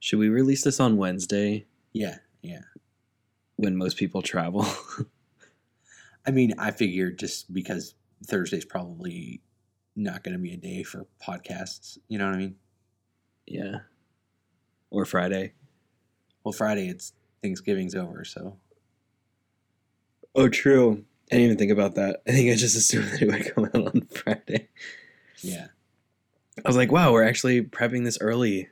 Should we release this on Wednesday Yeah, yeah. when most people travel? I mean, I figured just because Thursday's probably not going to be a day for podcasts. You know what I mean? yeah. Or Friday. Well, Friday it's Thanksgiving's over, so Oh, true. I didn't even think about that. I think I just assumed that it would come out on Friday. yeah. I was like, wow, we're actually prepping this early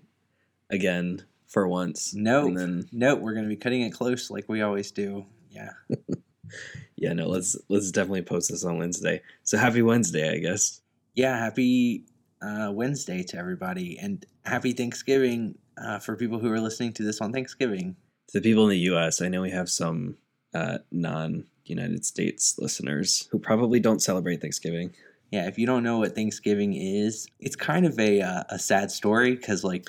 again for once. No, And then no, we're going to be cutting it close like we always do. Yeah. yeah, no, let's let's definitely post this on Wednesday. So happy Wednesday, I guess. Yeah. Happy uh, Wednesday to everybody, and happy Thanksgiving uh, for people who are listening to this on Thanksgiving. To the people in the US, I know we have some uh, non United States listeners who probably don't celebrate Thanksgiving. Yeah, if you don't know what Thanksgiving is, it's kind of a uh, a sad story because like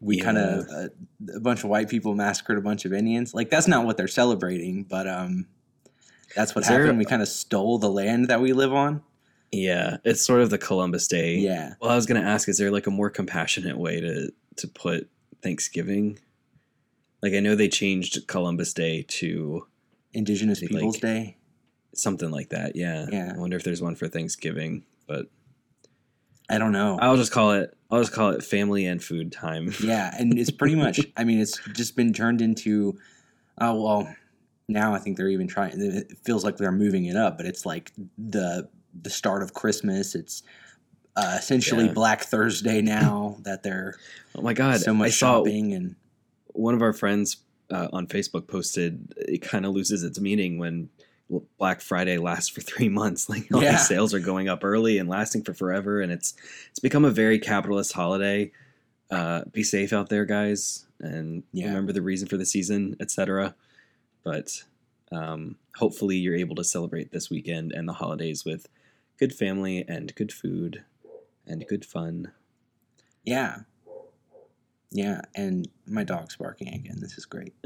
we Yeah. kind of uh, a bunch of white people massacred a bunch of Indians. Like that's not what they're celebrating, but um, that's what Is there- happened. we kind of stole the land that we live on. Yeah, it's sort of the Columbus Day. Yeah, Well, I was going to ask, is there like a more compassionate way to to put Thanksgiving? Like, I know they changed Columbus Day to Indigenous Like- Peoples Day. something like that. Yeah. Yeah. I wonder if there's one for Thanksgiving, but I don't know. I'll just call it. I'll just call it family and food time. Yeah, and it's pretty much. I mean, it's just been turned into. Oh well, now I think they're even trying. It feels like they're moving it up, but it's like the the start of Christmas. It's uh, essentially Yeah. Black Thursday now that they're Oh my god! so much I saw shopping and one of our friends uh, on Facebook posted. It kind of loses its meaning when Black Friday lasts for three months. Like all Yeah. these sales are going up early and lasting for forever, and it's it's become a very capitalist holiday. Uh, be safe out there, guys, and Yeah. remember the reason for the season, etc. But um, hopefully, you're able to celebrate this weekend and the holidays with good family and good food and good fun. yeah, yeah. And my dog's barking again. This is great.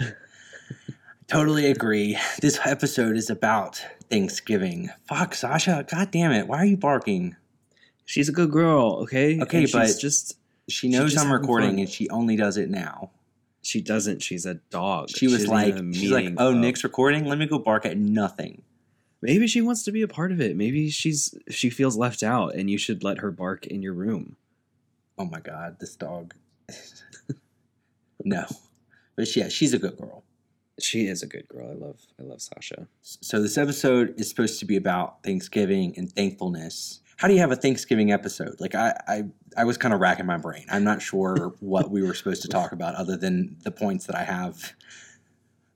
totally agree. This episode is about Thanksgiving. Fuck, Sasha. God damn it. Why are you barking? She's a good girl, okay? Okay, And but- just She knows just I'm recording fun. and she only does it now. she doesn't. She's a dog. She was doesn't like, she's like, oh, of- Nick's recording. Let me go bark at nothing. Maybe she wants to be a part of it. Maybe she's she feels left out, and you should let her bark in your room. Oh my god, this dog. no, but yeah, she's a good girl. She is a good girl. I love I love Sasha. So this episode is supposed to be about Thanksgiving and thankfulness. How do you have a Thanksgiving episode? Like I, I, I was kind of racking my brain. I'm not sure what we were supposed to talk about other than the points that I have.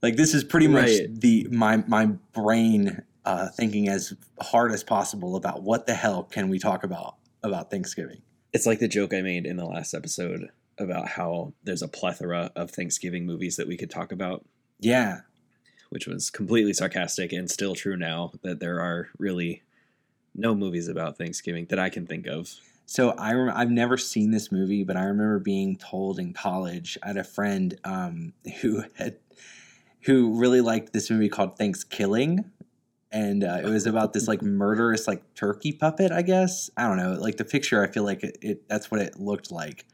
Like this is pretty much Right. the my my brain uh, thinking as hard as possible about what the hell can we talk about about Thanksgiving. It's like the joke I made in the last episode about how there's a plethora of Thanksgiving movies that we could talk about, Yeah, which was completely sarcastic and still true now that there are really no movies about Thanksgiving that I can think of. So I rem- I've never seen this movie, but I remember being told in college. I had a friend um, who had who really liked this movie called Thanksgiving, and uh, it was about this like murderous like turkey puppet. I guess I don't know. Like the picture, I feel like it, it that's what it looked like.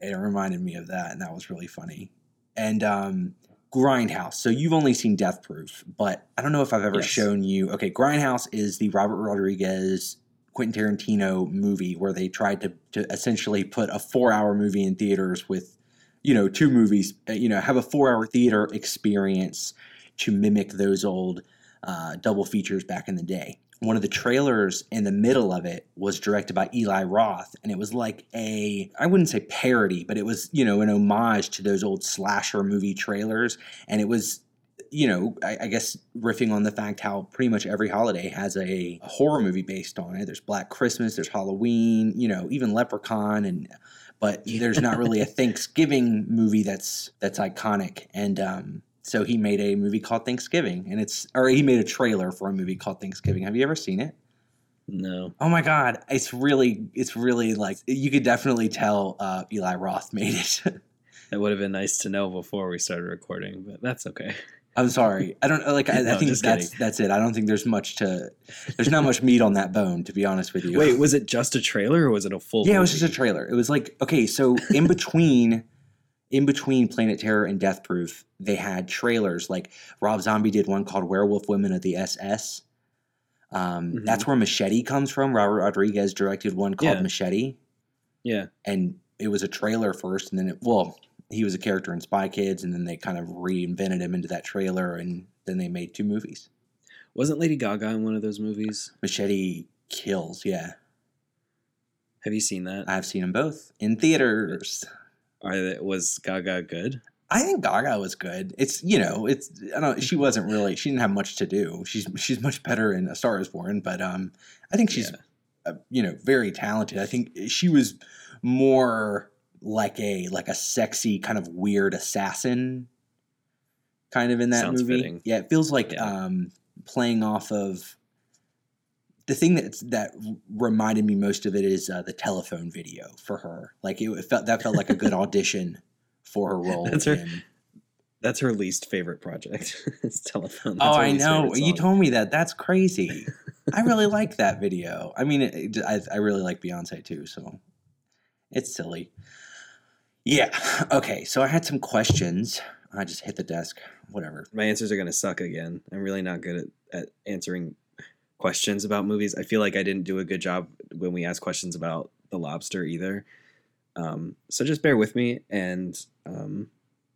It reminded me of that, and that was really funny. And um, Grindhouse. So you've only seen Death Proof, but I don't know if I've ever Yes. shown you. Okay, Grindhouse is the Robert Rodriguez Quentin Tarantino movie where they tried to, to essentially put a four hour movie in theaters with, you know, two movies, uh, you know, have a four hour theater experience to mimic those old uh, double features back in the day. One of the trailers in the middle of it was directed by Eli Roth, and it was like a, I wouldn't say parody, but it was, you know, an homage to those old slasher movie trailers. And it was you know, I, I guess riffing on the fact how pretty much every holiday has a, horror movie based on it. There's Black Christmas, there's Halloween, you know, even Leprechaun, and but there's not really a Thanksgiving movie that's that's iconic. And um, so he made a movie called Thanksgiving, and it's or he made a trailer for a movie called Thanksgiving. Have you ever seen it? No. Oh my God, it's really it's really like you could definitely tell uh, Eli Roth made it. That would have been nice to know before we started recording, but that's okay. I'm sorry. I don't like. I, I think that's that's it. I don't think there's much to. There's not much meat on that bone, to be honest with you. Wait, was it just a trailer or was it a full yeah, it was just a trailer. It was like okay, so in between, in between Planet Terror and Death Proof, they had trailers. Like Rob Zombie did one called Werewolf Women of the SS. Um, Mhm. That's where Machete comes from. Robert Rodriguez directed one called Yeah. Machete, Yeah. and it was a trailer first, and then it well, he was a character in Spy Kids, and then they kind of reinvented him into that trailer, and then they made two movies. Wasn't Lady Gaga in one of those movies? Machete kills, yeah. Have you seen that? I've seen them both in theaters. Are was Gaga good? I think Gaga was good. It's you know, it's I don't. She wasn't really. She didn't have much to do. She's she's much better in A Star Is Born, but um, I think she's Yeah. uh, you know very talented. I think she was more like a like a sexy kind of weird assassin, kind of in that Sounds movie. fitting. Yeah, it feels like Yeah. um playing off of. The thing that that reminded me most of it is uh, the telephone video for her. Like it, it felt that felt like a good audition for her role. That's her- in- That's her least favorite project. it's telephone. Oh, That's her I know. You told me that. That's crazy. I really like that video. I mean, it, I, I really like Beyonce too, so it's silly. Yeah. Okay. So I had some questions. I just hit the desk. Whatever. My answers are going to suck again. I'm really not good at, at answering questions about movies. I feel like I didn't do a good job when we asked questions about The Lobster either. Um, so just bear with me and um,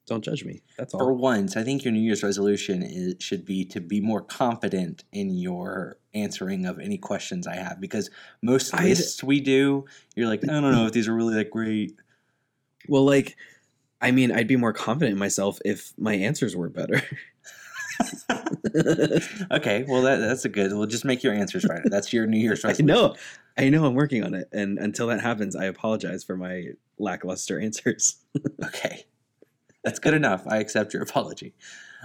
don't judge me. That's all. For once, I think your New Year's resolution is, should be to be more confident in your answering of any questions I have because most lists we do, you're like, I don't know if these are really that great. Well, like, I mean, I'd be more confident in myself if my answers were better. okay, well that that's a good. We'll just make your answers right. That's your New Year's I know. I know I'm working on it. And until that happens, I apologize for my lackluster answers. Okay, that's good enough. I accept your apology.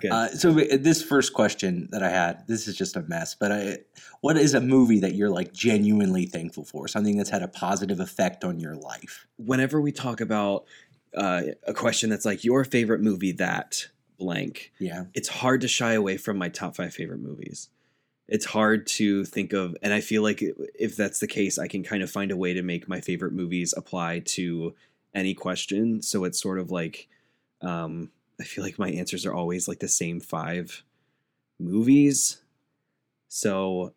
Uh, so this first question that I had, this is just a mess. But I, what is a movie that you're like genuinely thankful for? Something that's had a positive effect on your life? Whenever we talk about uh, a question that's like your favorite movie, that blank, Yeah, it's hard to shy away from my top five favorite movies. It's hard to think of, and I feel like if that's the case, I can kind of find a way to make my favorite movies apply to any question. So it's sort of like, um, I feel like my answers are always like the same five movies. So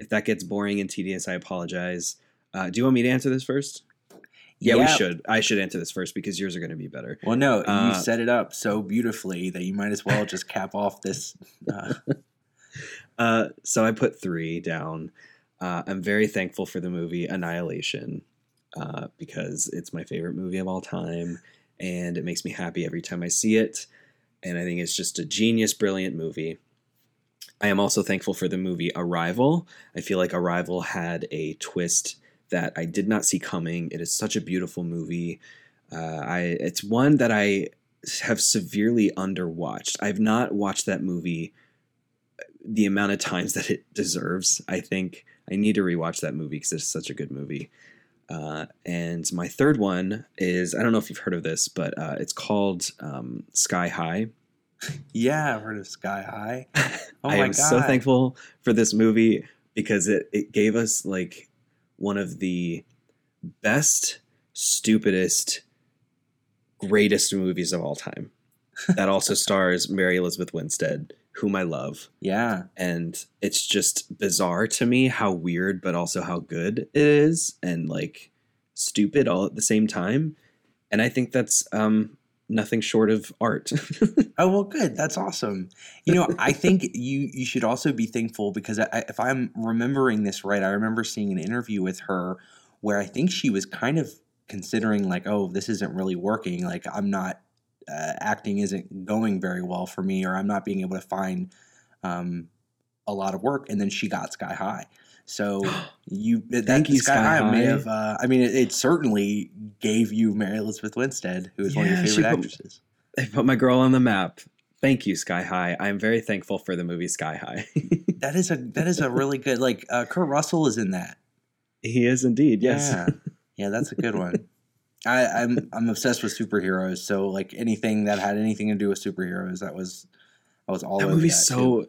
if that gets boring and tedious, I apologize. Uh, do you want me to answer this first? Yeah, we should. I should answer this first because yours are going to be better. Well, no, Uh, you set it up so beautifully that you might as well just cap off this. Uh, Uh, so I put three down. Uh, I'm very thankful for the movie Annihilation uh, because it's my favorite movie of all time, and it makes me happy every time I see it. And I think it's just a genius, brilliant movie. I am also thankful for the movie Arrival. I feel like Arrival had a twist that I did not see coming. It is such a beautiful movie. Uh, I it's one that I have severely underwatched. I've not watched that movie the amount of times that it deserves. I think I need to rewatch that movie because it's such a good movie. Uh, and my third one is I don't know if you've heard of this, but uh, it's called um, Sky High. yeah, I've heard of Sky High. Oh I my am god! so thankful for this movie because it, it gave us like one of the best, stupidest, greatest movies of all time. that also stars Mary Elizabeth Winstead, whom I love. Yeah, and it's just bizarre to me how weird but also how good it is and like stupid all at the same time and i think that's um nothing short of art Oh well, good. That's awesome. You know, I think you you should also be thankful because I, if I'm remembering this right, I remember seeing an interview with her where I think she was kind of considering like, oh, this isn't really working. Like, I'm not uh, acting isn't going very well for me, or I'm not being able to find um, a lot of work. And then she got Sky High. So you that Thank you, Sky, Sky High, may have. Uh, I mean, it, it certainly gave you Mary Elizabeth Winstead, who is one of your favorite put- actresses. they put my girl on the map thank you sky high i'm very thankful for the movie sky high That is a that is a really good like uh, Kurt Russell is in that. he is indeed yes Yeah, yeah, that's a good one. I, I'm I'm obsessed with superheroes, so like anything that had anything to do with superheroes, that was I was all that over movie's that, so too.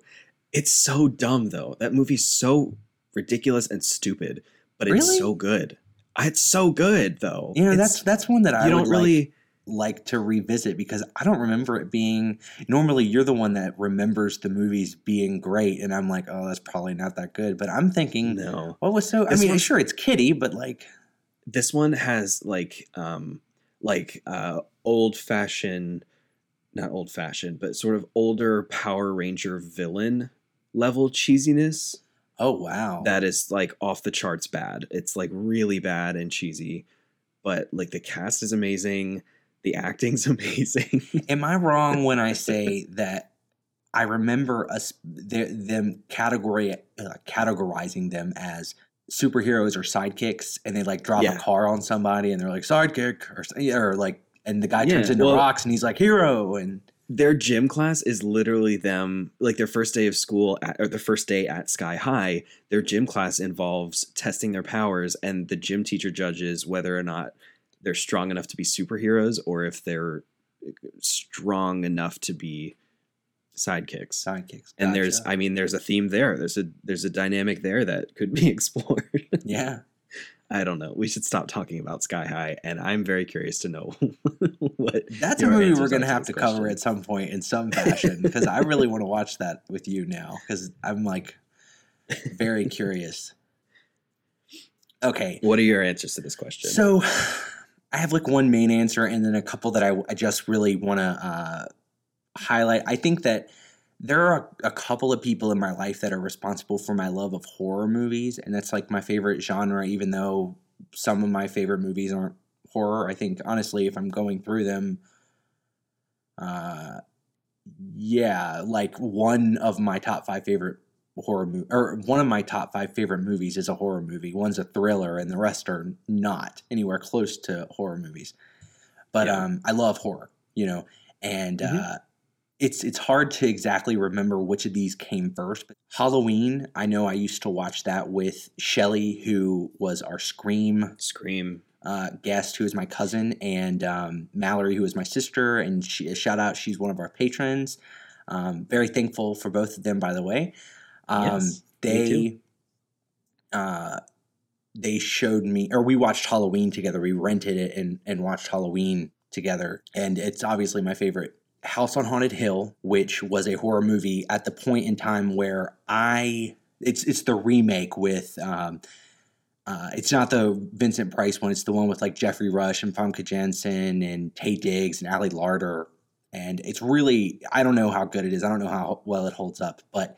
it's so dumb though that movie's so ridiculous and stupid but it's so good it's so good though You know, It's- that's that's one that I don't really like- like to revisit because I don't remember it being. Normally, you're the one that remembers the movies being great, and I'm like, oh, that's probably not that good. But I'm thinking, No. what was so? I mean, one- sure, it's kitty, but like, This one has like um like uh old fashioned not old fashioned, but sort of older Power Ranger villain level cheesiness oh wow, that is like off the charts bad. It's like really bad and cheesy. But like the cast is amazing. The acting's amazing. Am I wrong when I say that I remember us th- them category uh, categorizing them as superheroes or sidekicks, and they like drop Yeah. a car on somebody, and they're like sidekick or or like, and the guy turns Yeah, into well- rocks, and he's like hero, and their gym class is literally them like their first day of school at, or the first day at sky high their gym class involves testing their powers and the gym teacher judges whether or not they're strong enough to be superheroes or if they're eh, strong enough to be sidekicks sidekicks. and there's i mean there's a theme there there's a there's a dynamic there that could be explored yeah. I don't know we should stop talking about sky high and i'm very curious to know what That's a movie we're going to have to cover at some point in some fashion because I really want to watch that with you now because I'm like very curious. Okay, what are your answers to this question So I have like one main answer and then a couple that I, I just really want to uh, highlight. I think that there are a, a couple of people in my life that are responsible for my love of horror movies, and that's like my favorite genre, even though some of my favorite movies aren't horror. I think honestly, if I'm going through them, uh, yeah, like one of my top five favorite horror movie or one of my top five favorite movies is a horror movie. One's a thriller, and the rest are not anywhere close to horror movies. But Yeah. um, I love horror, you know, and Mhm. uh, it's it's hard to exactly remember which of these came first. But Halloween, I know I used to watch that with Shelly, who was our Scream scream uh, guest, who is my cousin, and um, Mallory, who is my sister. And she, shout out, she's one of our patrons. Um, very thankful for both of them, by the way. Um, Yes, me they too. uh, they showed me, or we watched Halloween together. We rented it and and watched Halloween together, and it's obviously my favorite. House on Haunted Hill, which was a horror movie at the point in time where I it's it's the remake with um, uh, it's not the Vincent Price one. It's the one with like Geoffrey Rush and Famke Janssen and Taye Diggs and Ali Larter. And it's really I don't know how good it is. I don't know how well it holds up, but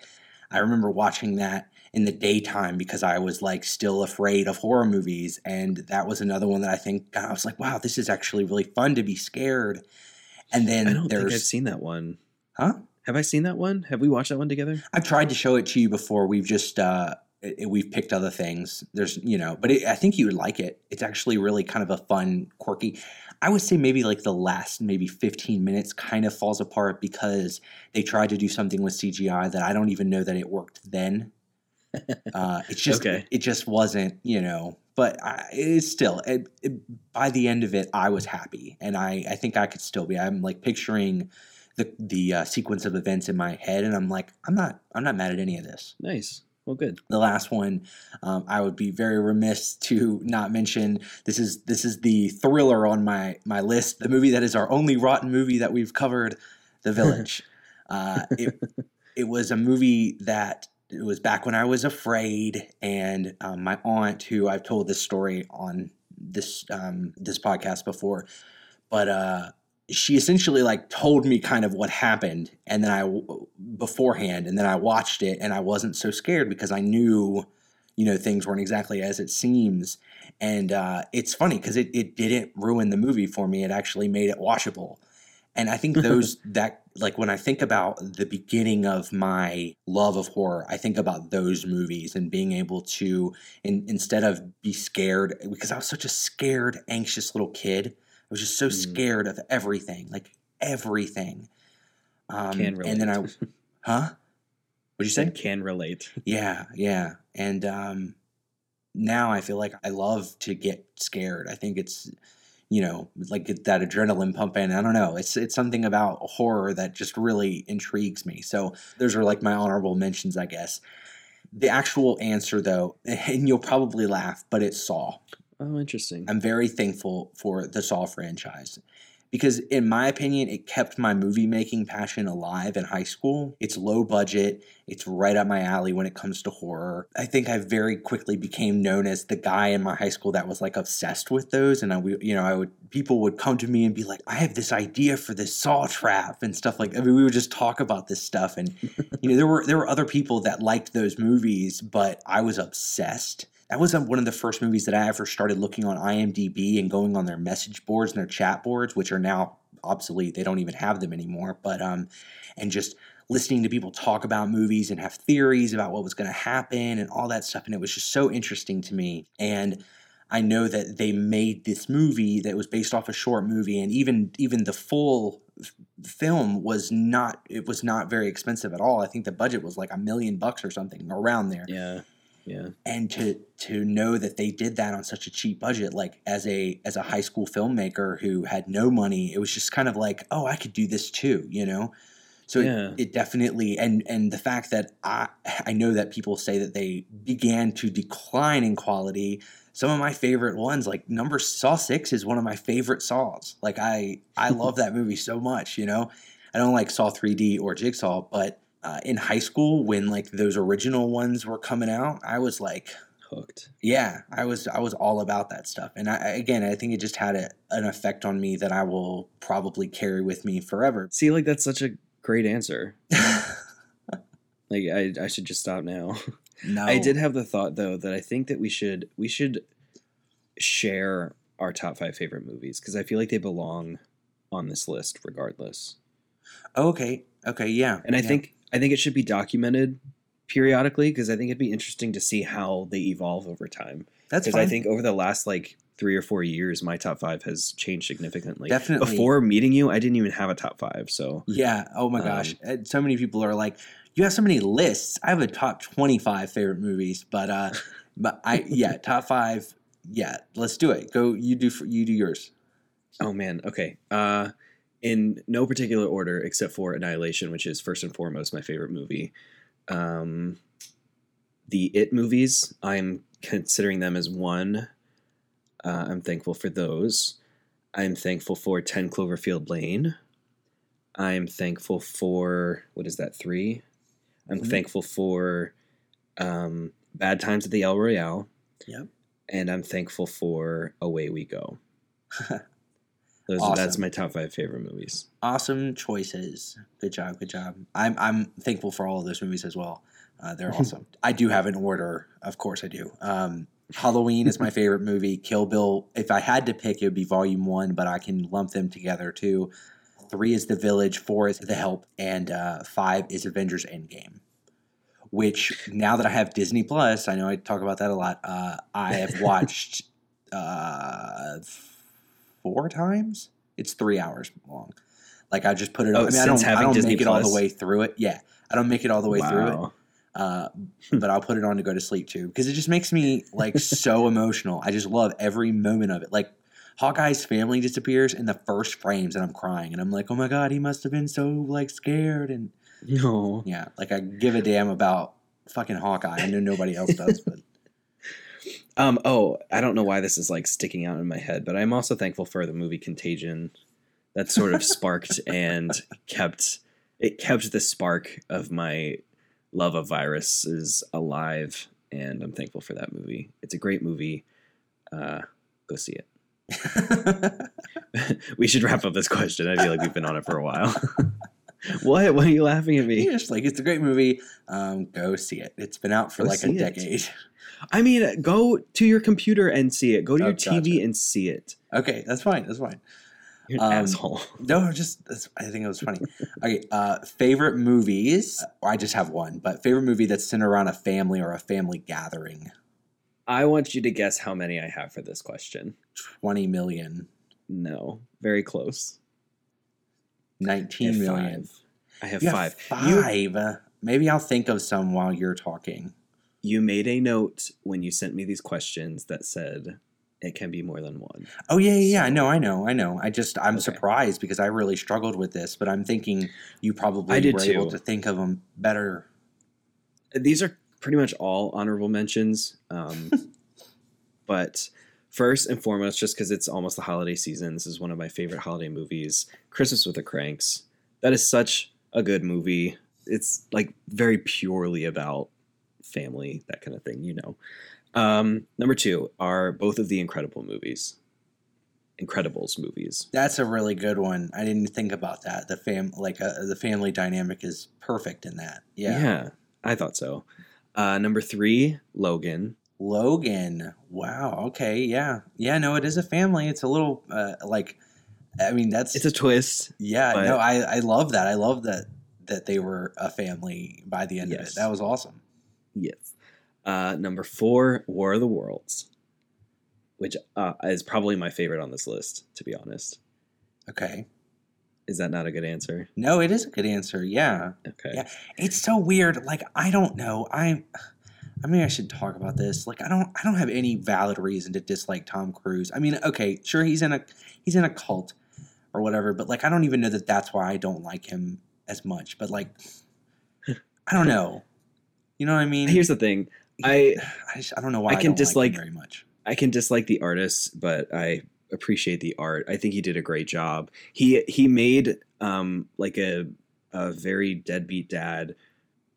I remember watching that in the daytime because I was like still afraid of horror movies. And that was another one that I think I was like, wow, this is actually really fun to be scared. And then I don't think I've seen that one. Huh? Have I seen that one? Have we watched that one together? I've tried to show it to you before. We've just uh, it, we've picked other things. There's you know, but it, I think you would like it. It's actually really kind of a fun, quirky. I would say maybe like the last maybe 15 minutes kind of falls apart because they tried to do something with CGI that I don't even know that it worked then. Uh, it's just Okay. it just wasn't you know. But I, it's still it, it, by the end of it, I was happy, and I I think I could still be. I'm like picturing the the uh, sequence of events in my head, and I'm like, I'm not I'm not mad at any of this. Nice. Well, good. The last one, um, I would be very remiss to not mention. This is this is the thriller on my my list. The movie that is our only rotten movie that we've covered, The Village. uh, it it was a movie that it was back when I was afraid, and um, my aunt, who I've told this story on this um, this podcast before, but uh, she essentially like told me kind of what happened, and then I beforehand, and then I watched it, and I wasn't so scared because I knew, you know, things weren't exactly as it seems, and uh, it's funny because it it didn't ruin the movie for me; it actually made it watchable. And I think those that like when I think about the beginning of my love of horror, I think about those movies and being able to in, instead of be scared because I was such a scared, anxious little kid. I was just so Mm. scared of everything, like everything. Um, Can relate. and then I, huh? What'd you say? Can relate. Yeah, yeah. And um, now I feel like I love to get scared. I think it's, you know, like get that adrenaline pumping. I don't know. It's it's something about horror that just really intrigues me. So those are like my honorable mentions, I guess. The actual answer, though, and you'll probably laugh, but it's Saw. Oh, interesting. I'm very thankful for the Saw franchise because in my opinion it kept my movie making passion alive in high school. It's low budget. It's right up my alley when it comes to horror. I think i very quickly became known as the guy in my high school that was like obsessed with those. And i you know i would people would come to me and be like i have this idea for this saw trap and stuff like i mean we would just talk about this stuff. And you know there were there were other people that liked those movies but i was obsessed that was um, one of the first movies that I ever started looking on IMDb and going on their message boards and their chat boards, which are now obsolete. They don't even have them anymore. But um, and just listening to people talk about movies and have theories about what was going to happen and all that stuff, and it was just so interesting to me. And I know that they made this movie that was based off a short movie, and even even the full film was not it was not very expensive at all. I think the budget was like a million bucks or something around there. Yeah. Yeah. And to to know that they did that on such a cheap budget, like as a as a high school filmmaker who had no money, it was just kind of like, oh, I could do this too, you know. So Yeah. it, it definitely and and the fact that I I know that people say that they began to decline in quality. Some of my favorite ones, like number Saw Six, is one of my favorite Saws. Like I I love that movie so much, you know. I don't like Saw 3D or Jigsaw, but uh, in high school when like those original ones were coming out, I was like, Hooked. yeah, I was I was all about that stuff. And I, again, I think it just had a, an effect on me that I will probably carry with me forever. See, like that's such a great answer. Like I, I should just stop now. no, I did have the thought though that I think that we should we should share our top five favorite movies because I feel like they belong on this list regardless. Okay, okay, yeah. And I yeah. think I think it should be documented periodically because I think it'd be interesting to see how they evolve over time. that's Because. I think over the last like three or four years, my top five has changed significantly. definitely Before meeting you, I didn't even have a top five. So Yeah. Oh my Um, gosh. So many people are like, you have so many lists. I have a top twenty-five favorite movies, but uh, but I yeah, top five. Yeah, let's do it. Go. You do. You do yours. Oh man, okay. Uh in no particular order except for Annihilation, which is first and foremost my favorite movie. Um the It movies, I'm considering them as one. Uh, I'm thankful for those. I'm thankful for 10 Cloverfield Lane. I'm thankful for what is that, 3? I'm Mhm. thankful for um Bad Times at the El Royale. Yep. And I'm thankful for Away We Go. Those are, that's my top five favorite movies. awesome choices. Good job. Good job. I'm I'm thankful for all of those movies as well. Uh, they're awesome. I do have an order. Of course, I do. Um, Halloween is my favorite movie. Kill Bill. If I had to pick, it would be Volume One, but I can lump them together too. Three is The Village. Four is The Help, and uh, five is Avengers Endgame. Which now that I have Disney Plus, I know I talk about that a lot. Uh, I have watched uh, four times. It's three hours long. Like I just put it. Oh, on. I mean, I don't. I don't Disney make it all the way through it. Yeah, I don't make it all the way through it. Wow. Uh, but I'll put it on to go to sleep too because it just makes me like so emotional. I just love every moment of it. Like Hawkeye's family disappears in the first frames, and I'm crying, and I'm like, oh my god, he must have been so like scared, and No. yeah, like I give a damn about fucking Hawkeye. I know nobody else does, but Um. Oh, I don't know why this is like sticking out in my head, but I'm also thankful for the movie Contagion. That sort of sparked and kept it kept the spark of my love of viruses alive, and I'm thankful for that movie. It's a great movie. Uh, go see it. we should wrap up this question. I feel like we've been on it for a while. what? Why are you laughing at me? Yeah, just like it's a great movie. Um, go see it. It's been out for Go like a it. I mean, go to your computer and see it. Go to Oh, your TV and see it. Okay, that's fine. That's fine. You're an Um, asshole. No, just that's, I think it was funny. okay, uh, favorite movies. I just have one, but favorite movie that's centered around a family or a family gathering. I want you to guess how many I have for this question. Twenty million. No, very close. I Nineteen million. five. I have You five. have You five. Uh, Maybe I'll think of some while you're talking. You made a note when you sent me these questions that said it can be more than one. Oh yeah, yeah, yeah. I know, I know, I know. I just I'm Okay. surprised because I really struggled with this, but I'm thinking you probably were able to think of them better. These are pretty much all honorable mentions. Um, but first and foremost, just because it's almost the holiday season, this is one of my favorite holiday movies. Christmas with the Cranks. That is such a good movie. It's like very purely about family, that kind of thing, you know. Um, number two are both of the Incredible movies. Incredibles movies. That's a really good one. I didn't think about that. The fam like uh, the family dynamic is perfect in that. Yeah. I thought so. Uh, number three, Logan. Logan. Wow. Okay. Yeah. Yeah. No, it is a family. It's a little uh, like. I mean, that's It's a twist. yeah. but- No, I I love that. I love that that they were a family by the end of it. That was awesome. Yes. Uh, number four, War of the Worlds, which uh, is probably my favorite on this list, to be honest. Okay. Is that not a good answer? No, it is a good answer. Yeah. Okay. Yeah. It's so weird. Like I don't know. I I mean I should talk about this. Like I don't I don't have any valid reason to dislike Tom Cruise. I mean, okay, sure he's in a he's in a cult or whatever, but like I don't even know that that's why I don't like him as much. But like I don't know. You know what I mean? Here's the thing. I I, I don't know why I I, can don't dislike- like very much. I can dislike the artist, but I appreciate the art. I think he did a great job. He he made um like a a very deadbeat dad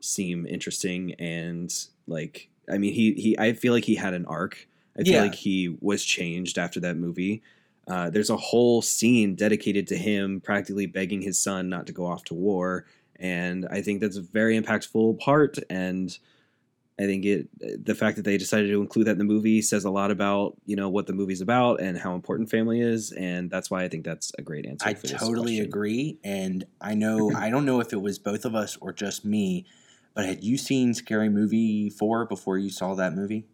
seem interesting and like I mean he he I feel like he had an arc. I feel Yeah. like he was changed after that movie. Uh, there's a whole scene dedicated to him practically begging his son not to go off to war, and I think that's a very impactful part. And I think it the fact that they decided to include that in the movie says a lot about you know what the movie's about and how important family is, and that's why I think that's a great answer. I totally agree. And I know, I don't know if it was both of us or just me, but had you seen Scary Movie 4 before you saw that movie?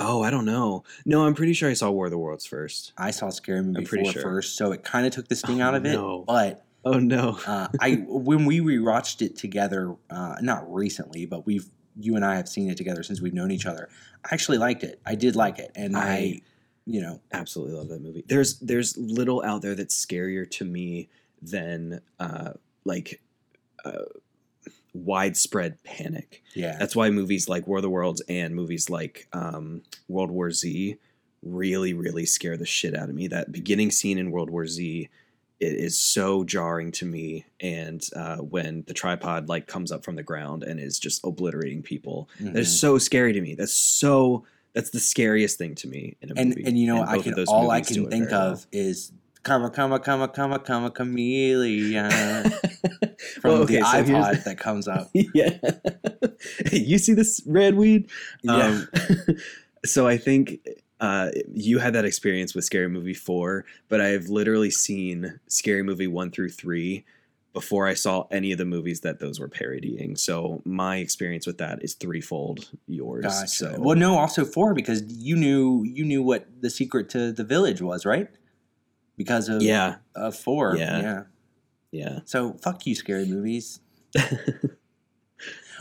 Oh, I don't know. No, I'm pretty sure I saw War of the Worlds first. I saw Scary Movie 4 sure. first, so it kind of took the sting Oh, out of it. no. But Oh no. uh, I, when we rewatched it together, uh, not recently, but we've, you and I have seen it together since we've known each other. I actually liked it. I did like it. And I, I- you know, absolutely love that movie. There's there's little out there that's scarier to me than uh, like uh, widespread panic. yeah. That's why movies like War of the Worlds and movies like um, World War Z really really scare the shit out of me. That beginning scene in World War Z it is so jarring to me and uh, when the tripod like comes up from the ground and is just obliterating people Mhm. that is so scary to me that's so that's the scariest thing to me in a and movie and you know I can all I can think very well. of is comma comma comma comma comma chameleon from Well, the so iPod that comes up. yeah you see this red weed Yeah. Um, so I think uh, you had that experience with Scary Movie 4, but I've literally seen Scary Movie 1 through 3 before I saw any of the movies that those were parodying. So my experience with that is threefold yours. Gotcha. So Well, no, also four because you knew you knew what the secret to the village was, right? Because of yeah, of four. Yeah. yeah. yeah. So fuck you, scary movies.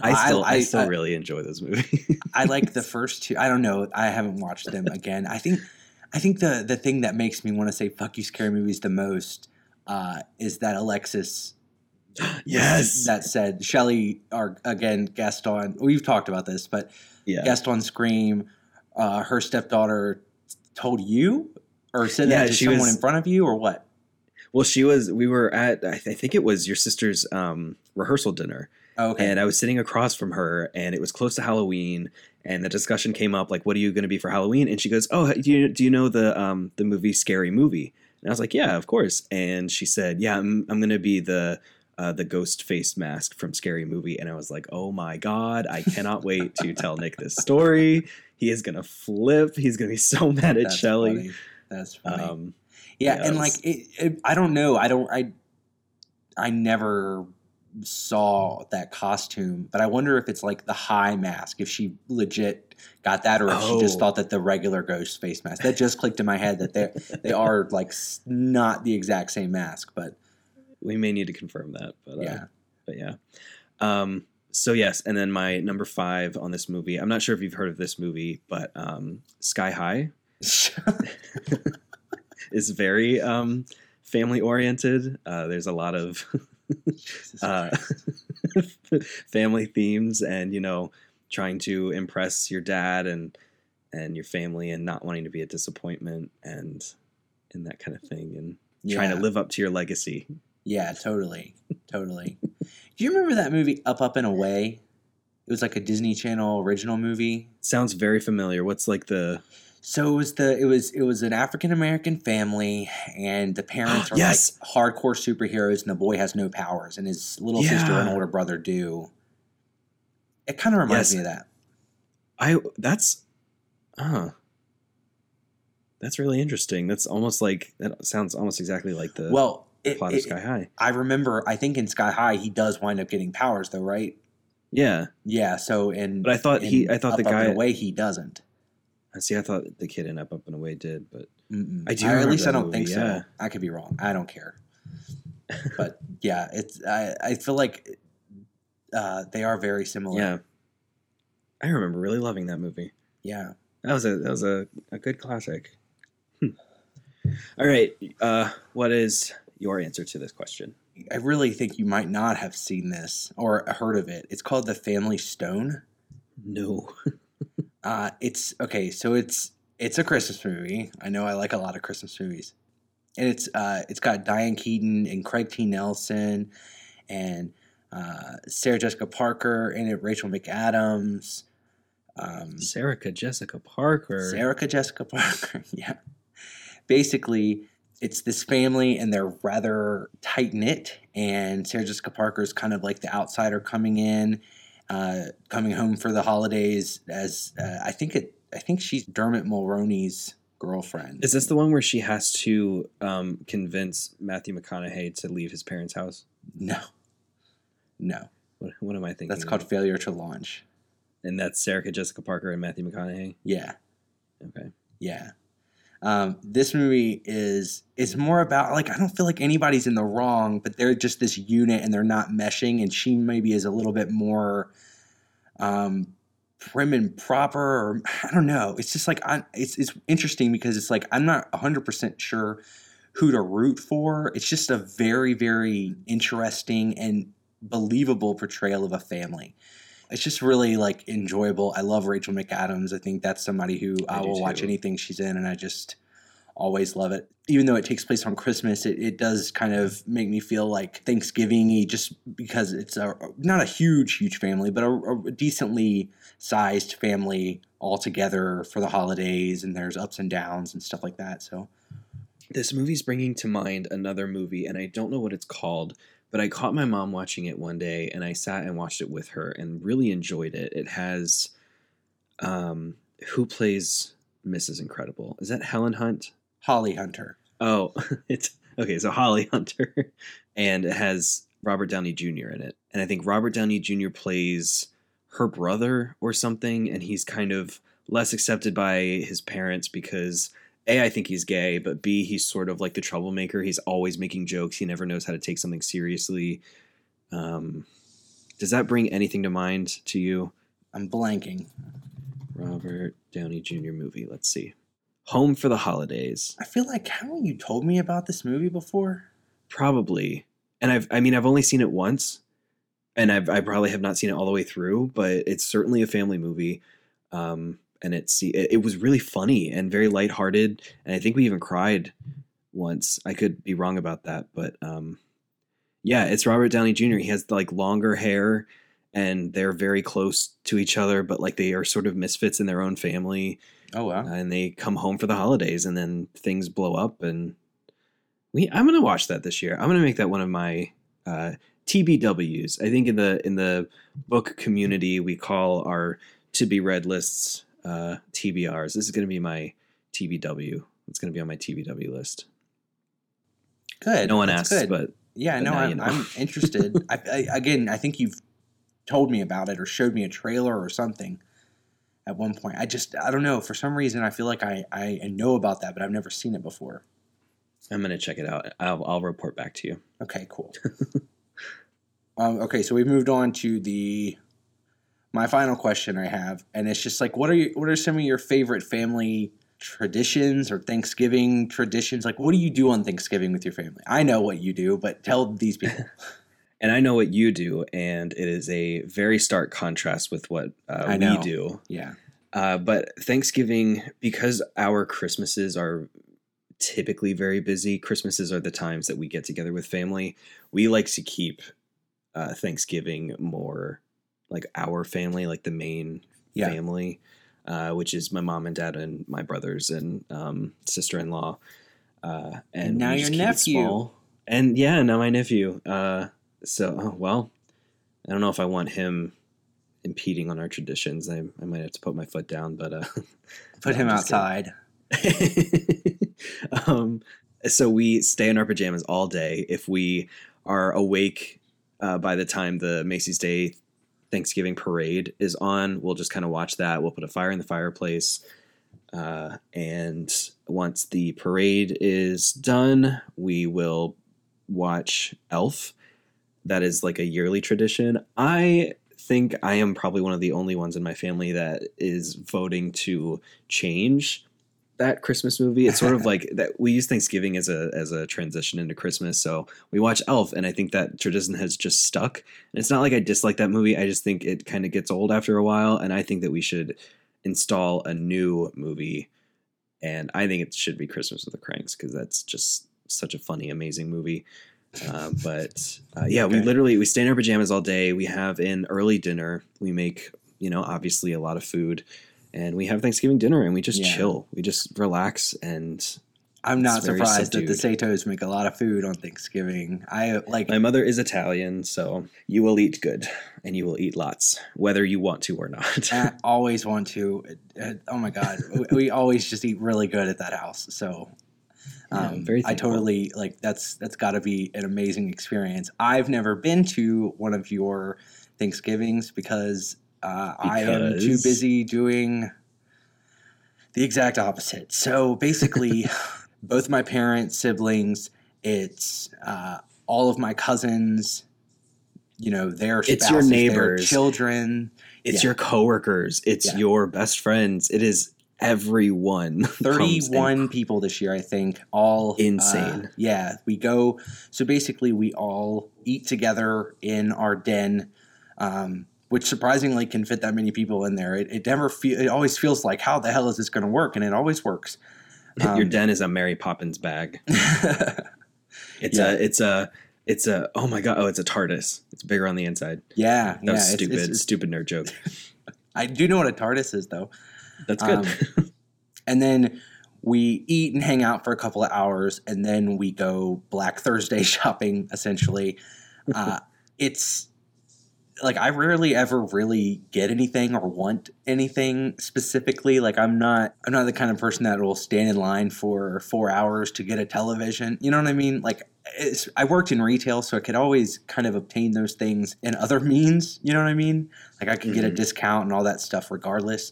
I still I, I- still I- really enjoy those movies. I like the first two. I don't know. I haven't watched them again. I think I think the the thing that makes me want to say fuck you, scary movies the most uh, is that Alexis yes. that said Shelley or again Gaston. We've talked about this, but yeah. Gaston Scream, uh, her stepdaughter told you or said Yeah, that to someone was- in front of you or what? Well, she was. We were at. I, th- I think it was your sister's um, rehearsal dinner, Oh, okay. and I was sitting across from her, and it was close to Halloween, and the discussion came up like, "What are you going to be for Halloween?" And she goes, "Oh, do you do you know the um, the movie Scary Movie?" And I was like, "Yeah, of course." And she said, "Yeah, I'm I'm going to be the." Uh, the ghost face mask from Scary Movie, and I was like, "Oh my god, I cannot wait to tell Nick this story. He is gonna flip. He's gonna be so mad at That's Shelly." funny. That's funny. Um, yeah, yeah, and it like it, it, I don't know. I don't. I I never saw that costume, but I wonder if it's like the high mask. If she legit got that, or if she just Oh. thought that the regular ghost face mask. That just clicked in my head that they they are like not the exact same mask, but we may need to confirm that, but uh, yeah. but yeah. Um, so yes, and then my number five on this movie. I'm not sure if you've heard of this movie, but um, Sky High is very um, family oriented. Uh, there's a lot of uh, family themes, and you know, trying to impress your dad and and your family and not wanting to be a disappointment and and that kind of thing and trying to live up to your legacy. Yeah, totally, totally. Do you remember that movie Up, Up and Away? It was like a Disney Channel original movie. Sounds very familiar. What's like the So it was the it was it was an African American family, and the parents are Yes! like hardcore superheroes, and the boy has no powers, and his little sister and older brother do. It kind of reminds Yes. me of that. I that's uh that's really interesting. That's almost like that sounds almost exactly like the Well, it, plot of it- Sky High. I remember. I think in Sky High he does wind up getting powers, though, right? Yeah, Yeah. So in but I thought he I thought the and guy Away he doesn't. See I thought the kid in Up Up and Away did, but Mm-mm. I do Or at least I don't think movie, yeah. so. I could be wrong. I don't care. but yeah, it's I, I feel like uh, they are very similar. yeah. I remember really loving that movie. Yeah. That was a that was a, a good classic. Hmm. All right, uh, what is your answer to this question? I really think you might not have seen this or heard of it. It's called The Family Stone. No. Uh, it's okay. So it's it's a Christmas movie. I know I like a lot of Christmas movies, and it's uh, it's got Diane Keaton and Craig T. Nelson and uh, Sarah Jessica Parker in it, Rachel McAdams, um, Sarah Jessica Parker. Sarah Jessica Parker. yeah, basically. It's this family, and they're rather tight knit. And Sarah Jessica Parker is kind of like the outsider coming in, uh, coming home for the holidays. As uh, I think it, I think she's Dermot Mulroney's girlfriend. Is this the one where she has to um, convince Matthew McConaughey to leave his parents' house? no, no, What, what am I thinking? that's called failure to launch. and that's Sarah Jessica Parker and Matthew McConaughey. Yeah, Okay. yeah. Um, this movie is is more about like I don't feel like anybody's in the wrong, but they're just this unit and they're not meshing. And she maybe is a little bit more um, prim and proper, or I don't know. It's just like I, it's it's interesting because it's like I'm not 100 percent sure who to root for. It's just a very very interesting and believable portrayal of a family. It's just really like enjoyable. I love Rachel McAdams. I think that's somebody who I, I will watch anything she's in, and I just always love it. Even though it takes place on Christmas, it, it does kind of make me feel like Thanksgiving just because it's a not a huge, huge family, but a, a decently sized family all together for the holidays, and there's ups and downs and stuff like that. So This movie's bringing to mind another movie, and I don't know what it's called, but I caught my mom watching it one day, and I sat and watched it with her and really enjoyed it. It has, um, who plays Mrs. Incredible? Is that Helen Hunt? Holly Hunter, Oh, it's okay. So Holly Hunter, and it has Robert Downey Jr. in it, and I think Robert Downey Jr. plays her brother or something, and he's kind of less accepted by his parents because a I think he's gay, but b he's sort of like the troublemaker. He's always making jokes. He never knows how to take something seriously. Um, does that bring anything to mind to you? I'm blanking. Robert Downey Jr. movie. Let's see. Home for the Holidays. I feel like haven't you told me about this movie before? Probably. And I've I mean I've only seen it once and I've I probably have not seen it all the way through, but it's certainly a family movie. Um and it's it, it was really funny and very lighthearted and I think we even cried once. I could be wrong about that, but um yeah, it's Robert Downey Jr. He has like longer hair and they're very close to each other, but like they are sort of misfits in their own family Oh wow. and they come home for the holidays and then things blow up and we I'm gonna watch that this year. I'm gonna make that one of my uh, TBWs. I think in the in the book community we call our to be read lists uh, TBRs. This is gonna be my TBW. It's gonna be on my TBW list. Good. No one That's asked, good. but Yeah, But no, I'm, you know. I'm interested. I, I, again, I think you've told me about it or showed me a trailer or something at one point. I just, I don't know. For some reason, I feel like I, I know about that, but I've never seen it before. I'm gonna check it out. I'll, I'll report back to you. Okay, cool. um, okay, so we've moved on to the my final question I have, and it's just like, what are you, what are some of your favorite family traditions or Thanksgiving traditions? Like, what do you do on Thanksgiving with your family? I know what you do, but tell these people. And I know what you do, and it is a very stark contrast with what uh, I we do. yeah. Uh, but Thanksgiving, because our Christmases are typically very busy, Christmases are the times that we get together with family. We like to keep uh, Thanksgiving more like our family, like the main Yeah. family, uh, which is my mom and dad and my brothers and um, sister in law. Uh, and And now your just keep it nephew. And yeah, now my nephew. Uh, so, oh, well, I don't know if I want him impeding on our traditions. I, I might have to put my foot down, but uh, Put No, him I'm just kidding. outside. um, so we stay in our pajamas all day. If we are awake uh, by the time the Macy's Day Thanksgiving parade is on, we'll just kind of watch that. We'll put a fire in the fireplace. Uh, and once the parade is done, we will watch Elf. That is like a yearly tradition. I think I am probably one of the only ones in my family that is voting to change that Christmas movie. It's sort of like that we use Thanksgiving as a as a transition into Christmas. So we watch Elf, and I think that tradition has just stuck. And it's not like I dislike that movie. I just think it kind of gets old after a while, and I think that we should install a new movie. And I think it should be Christmas with the Cranks because that's just such a funny, amazing movie. Uh, but uh, yeah, we literally we stay in our pajamas all day. We have an early dinner. We make you know obviously a lot of food, and we have Thanksgiving dinner and we just Yeah. chill. We just relax and I'm not surprised that the. Satos make a lot of food on Thanksgiving. I like my mother is Italian, so you will eat good and you will eat lots, whether you want to or not. I always want to. uh, oh my god, we, always just eat really good at that house. So, Yeah, um, very I totally like that's that's got to be an amazing experience. I've never been to one of your Thanksgivings because, uh, I am too busy doing the exact opposite. So basically, both my parents, siblings, it's uh, all of my cousins. You know, their It's your spouses, their neighbors. children. it's Yeah. your coworkers, it's Yeah. your best friends, it is everyone. 31 people this year, I think. All uh, Insane. yeah, we go. So basically, we all eat together in our den, um, which surprisingly can fit that many people in there. It, it never feel. It always feels like, how the hell is this going to work? And it always works. your Um, den is a Mary Poppins bag. It's Yeah. a it's a it's a oh my god oh it's a TARDIS. It's bigger on the inside. yeah, That yeah. was stupid it's- it's- stupid nerd joke. I do know what a TARDIS is, though. That's good. Um, and then we eat and hang out for a couple of hours, and then we go Black Thursday shopping. Essentially, uh, it's like I rarely ever really get anything or want anything specifically. Like I'm not, I'm not the kind of person that will stand in line for four hours to get a television. You know what I mean? Like it's, I worked in retail, so I could always kind of obtain those things in other means. You know what I mean? Like I could get a Mhm. discount and all that stuff regardless.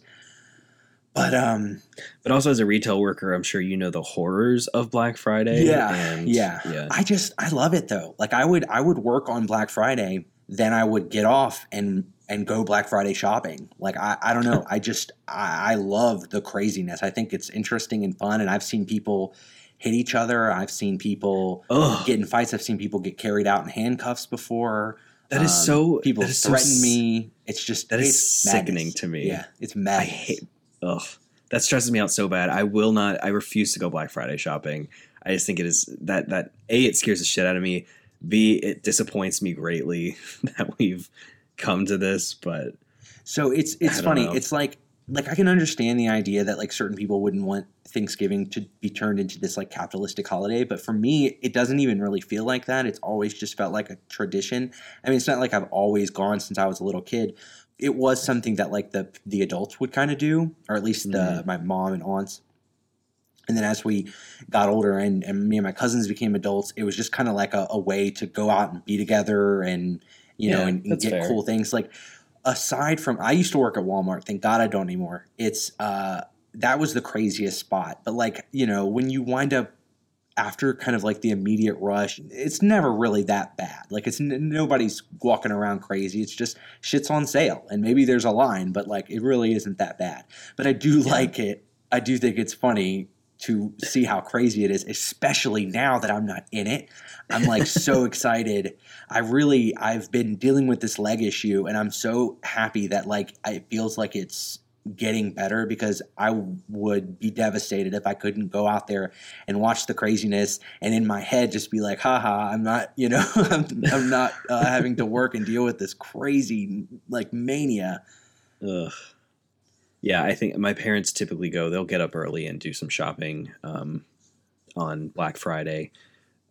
But um, But also as a retail worker, I'm sure you know the horrors of Black Friday. Yeah, and yeah. yeah. I just I love it though. Like I would I would work on Black Friday, then I would get off and and go Black Friday shopping. Like I, I don't know. I just I, I love the craziness. I think it's interesting and fun. And I've seen people hit each other. I've seen people Ugh, get in fights. I've seen people get carried out in handcuffs before. that is Um, so People is so threaten s- me. It's just that is it's sickening madness. to me. Yeah, it's mad. I hate. Ugh, that stresses me out so bad. I will not. I refuse to go Black Friday shopping. I just think it is that that a it scares the shit out of me. B it disappoints me greatly that we've come to this. But So it's it's funny. know. It's like like I can understand the idea that like certain people wouldn't want Thanksgiving to be turned into this like capitalistic holiday, but for me, it doesn't even really feel like that. It's always just felt like a tradition. I mean, it's not like I've always gone since I was a little kid. It was something that like the the adults would kind of do, or at least the, Mhm. my mom and aunts. And then as we got older and, and me and my cousins became adults, it was just kind of like a, a way to go out and be together and you know and, and get fair. cool things. Like aside from I used to work at Walmart. Thank God I don't anymore. It's uh that was the craziest spot. But like, you know, when you wind up after kind of like the immediate rush, it's never really that bad. Like it's n- nobody's walking around crazy. It's just shit's on sale and maybe there's a line, but like it really isn't that bad. But I do Yeah. like it. I do think it's funny to see how crazy it is, especially now that I'm not in it. I'm like so excited. I really I've been dealing with this leg issue and I'm so happy that like it feels like it's getting better because I would be devastated if I couldn't go out there and watch the craziness and in my head just be like, haha, I'm not, you know, I'm, I'm not uh, having to work and deal with this crazy like mania. Ugh. Yeah, I think my parents typically go. They'll get up early and do some shopping um, on Black Friday,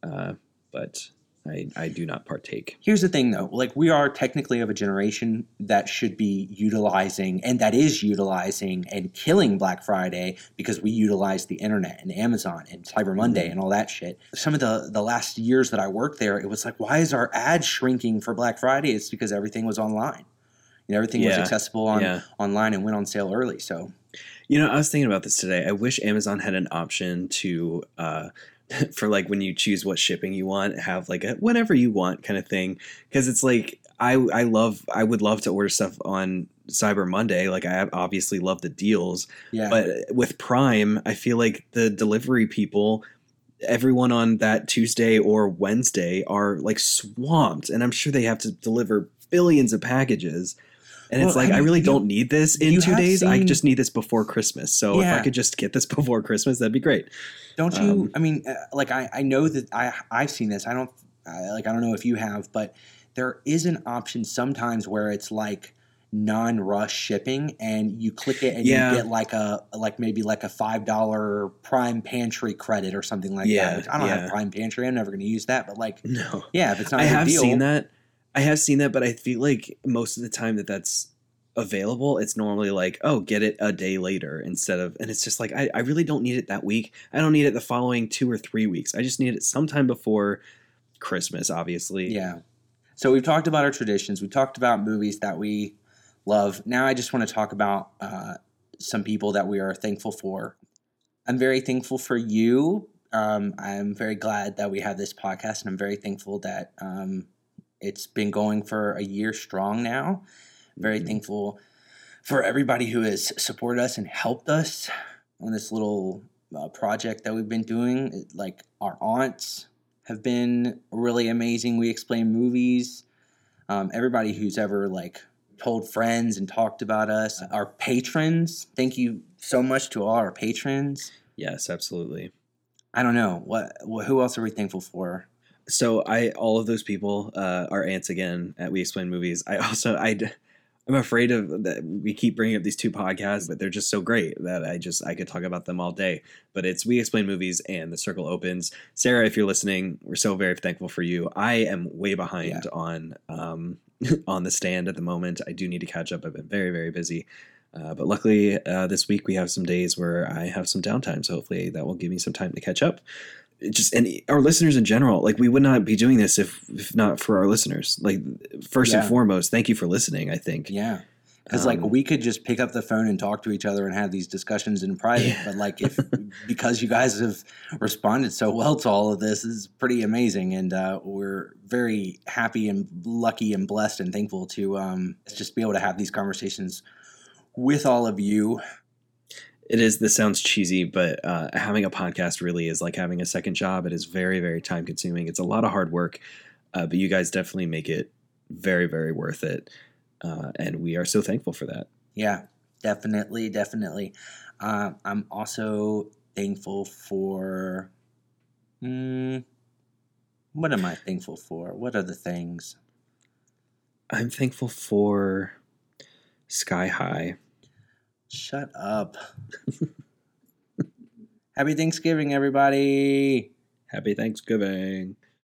uh, but I, I do not partake. Here's the thing though, like we are technically of a generation that should be utilizing and that is utilizing and killing Black Friday because we utilize the internet and Amazon and Cyber Monday and all that shit. Some of the the last years that I worked there, it was like, why is our ad shrinking for Black Friday? It's because everything was online. You know, everything was accessible on Yeah. online and went on sale early. So You know, I was thinking about this today. I wish Amazon had an option to, uh, for like when you choose what shipping you want, have like a whatever you want kind of thing. Because it's like I I love I would love to order stuff on Cyber Monday. Like I obviously love the deals, yeah. but with Prime, I feel like the delivery people. Everyone on that Tuesday or Wednesday are like swamped, and I'm sure they have to deliver billions of packages. And it's like I I, really you- don't need this in two days. I just need this before Christmas. So if I could just get this before Christmas, that'd be great. Don't you? Um, I mean, uh, like I, I know that I I've seen this. I don't I, like I don't know if you have, but there is an option sometimes where it's like non-rush shipping, and you click it and Yeah. you get like a like maybe like a five dollar Prime Pantry credit or something like Yeah, that. Which I don't yeah. have Prime Pantry. I'm never going to use that, but like No, yeah, if it's not I have deal, seen that. I have seen that, but I feel like most of the time that that's available, it's normally like, oh, get it a day later instead of, and it's just like, I, I really don't need it that week. I don't need it the following two or three weeks. I just need it sometime before Christmas, obviously. Yeah. So we've talked about our traditions. We talked about movies that we love. Now I just want to talk about uh, some people that we are thankful for. I'm very thankful for you. Um, I'm very glad that we have this podcast, and I'm very thankful that um, it's been going for a year strong now. Very Mhm. thankful for everybody who has supported us and helped us on this little uh, project that we've been doing. It- Like our aunts have been really amazing. We explain movies. Um, everybody who's ever like told friends and talked about us. Our patrons. Thank you so much to all our patrons. Yes, absolutely. I don't know what, what who else are we thankful for? So I, all of those people uh, are ants again at We Explain Movies. I also, I, I'm afraid of that. We keep bringing up these two podcasts, but they're just so great that I just I could talk about them all day. But it's We Explain Movies and The Circle Opens. Sarah, if you're listening, we're so very thankful for you. I am way behind on um, on the stand at the moment. I do need to catch up. I've been very very busy. Uh, but luckily, uh, this week we have some days where I have some downtime. So hopefully that will give me some time to catch up just and our listeners in general like we would not be doing this if, if not for our listeners like first Yeah. and foremost thank you for listening i think Yeah. Because like Um, we could just pick up the phone and talk to each other and have these discussions in private, Yeah. but like if because you guys have responded so well to all of this is pretty amazing, and uh, we're very happy and lucky and blessed and thankful to um, just be able to have these conversations with all of you. It is this sounds cheesy but uh, having a podcast really is like having a second job it is very very time consuming it's a lot of hard work uh, but you guys definitely make it very very worth it uh, and we are so thankful for that Yeah, definitely, definitely. Uh, I'm also thankful for. Mm, what am I thankful for? What are the things? i'm thankful for sky high Shut up. Happy Thanksgiving, everybody. happy thanksgiving